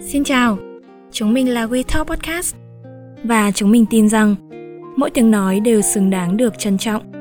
Xin chào, chúng mình là WeTalk Podcast. Và chúng mình tin rằng mỗi tiếng nói đều xứng đáng được trân trọng.